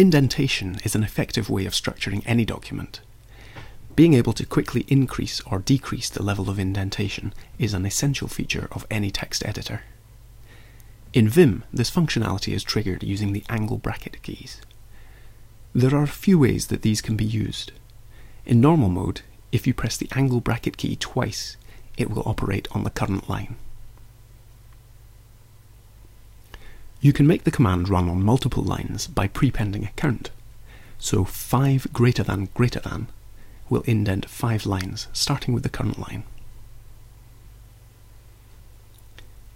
Indentation is an effective way of structuring any document. Being able to quickly increase or decrease the level of indentation is an essential feature of any text editor. In Vim, this functionality is triggered using the angle bracket keys. There are a few ways that these can be used. In normal mode, if you press the angle bracket key twice, it will operate on the current line. You can make the command run on multiple lines by prepending a count. So 5 greater than greater than will indent 5 lines, starting with the current line.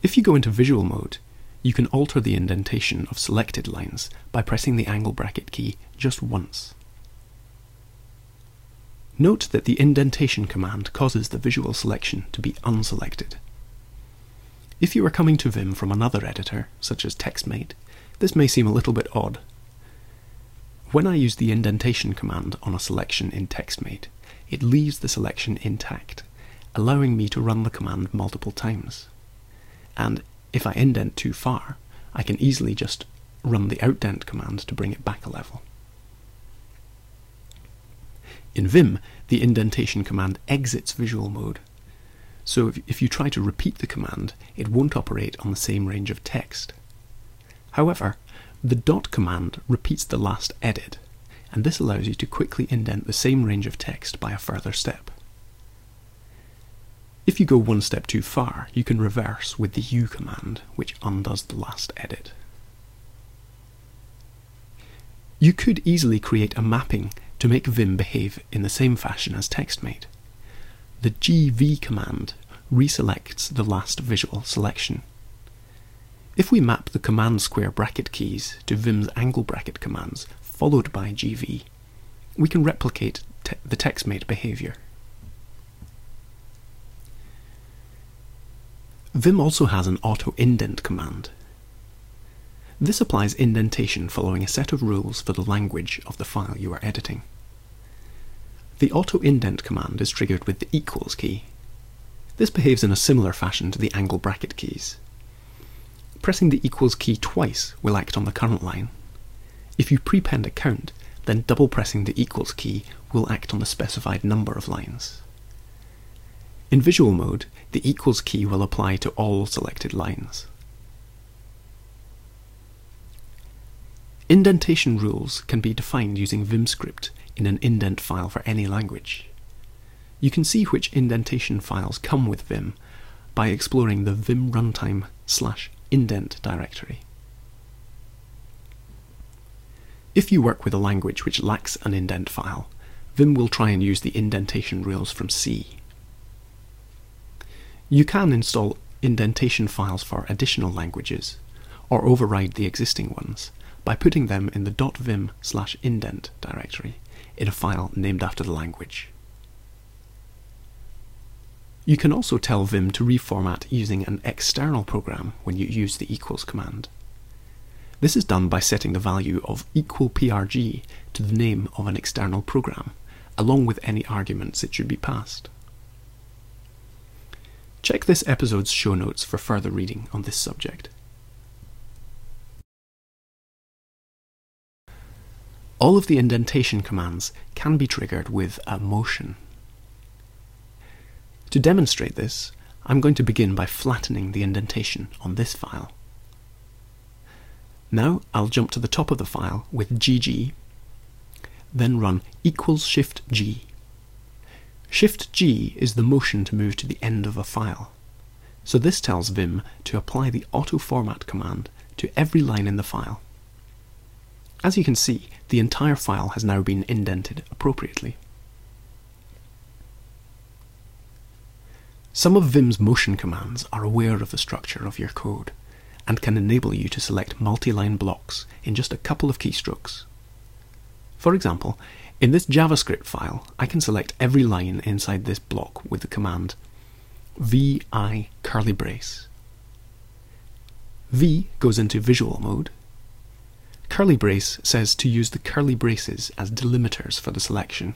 If you go into visual mode, you can alter the indentation of selected lines by pressing the angle bracket key just once. Note that the indentation command causes the visual selection to be unselected. If you are coming to Vim from another editor, such as TextMate, this may seem a little bit odd. When I use the indentation command on a selection in TextMate, it leaves the selection intact, allowing me to run the command multiple times. And if I indent too far, I can easily just run the outdent command to bring it back a level. In Vim, the indentation command exits visual mode. So if, if, you try to repeat the command, it won't operate on the same range of text. However, the dot command repeats the last edit, and this allows you to quickly indent the same range of text by a further step. If you go one step too far, you can reverse with the U command, which undoes the last edit. You could easily create a mapping to make Vim behave in the same fashion as TextMate. The gv command reselects the last visual selection. If we map the command square bracket keys to Vim's angle bracket commands, followed by gv, we can replicate te the TextMate behavior. Vim also has an auto-indent command. This applies indentation following a set of rules for the language of the file you are editing. The auto-indent command is triggered with the equals key. This behaves in a similar fashion to the angle bracket keys. Pressing the equals key twice will act on the current line. If you prepend a count, then double pressing the equals key will act on the specified number of lines. In visual mode, the equals key will apply to all selected lines. Indentation rules can be defined using VimScript in an indent file for any language. You can see which indentation files come with Vim by exploring the vim runtime slash indent directory. If you work with a language which lacks an indent file, Vim will try and use the indentation rules from C. You can install indentation files for additional languages, or override the existing ones, by putting them in the .vim slash indent directory in a file named after the language. You can also tell Vim to reformat using an external program when you use the equals command. This is done by setting the value of equal PRG to the name of an external program, along with any arguments it should be passed. Check this episode's show notes for further reading on this subject. All of the indentation commands can be triggered with a motion. To demonstrate this, I'm going to begin by flattening the indentation on this file. Now I'll jump to the top of the file with gg, then run equals shift g Shift G is the motion to move to the end of a file. So this tells Vim to apply the auto format command to every line in the file. As you can see, the entire file has now been indented appropriately. Some of Vim's motion commands are aware of the structure of your code and can enable you to select multi-line blocks in just a couple of keystrokes. For example, in this JavaScript file, I can select every line inside this block with the command vi curly brace. V goes into visual mode. Curly brace says to use the curly braces as delimiters for the selection.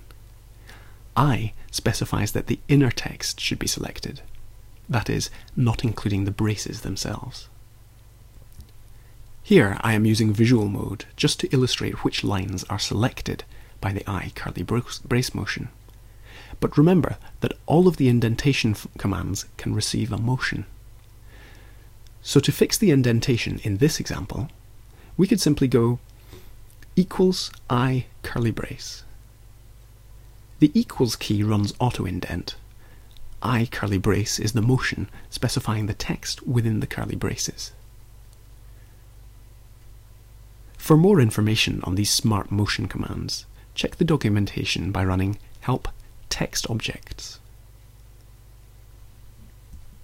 I specifies that the inner text should be selected, that is, not including the braces themselves. Here I am using visual mode just to illustrate which lines are selected by the I curly brace motion. But remember that all of the indentation commands can receive a motion. So to fix the indentation in this example, we could simply go equals I curly brace. The equals key runs auto indent. I curly brace is the motion specifying the text within the curly braces. For more information on these smart motion commands, check the documentation by running help text objects.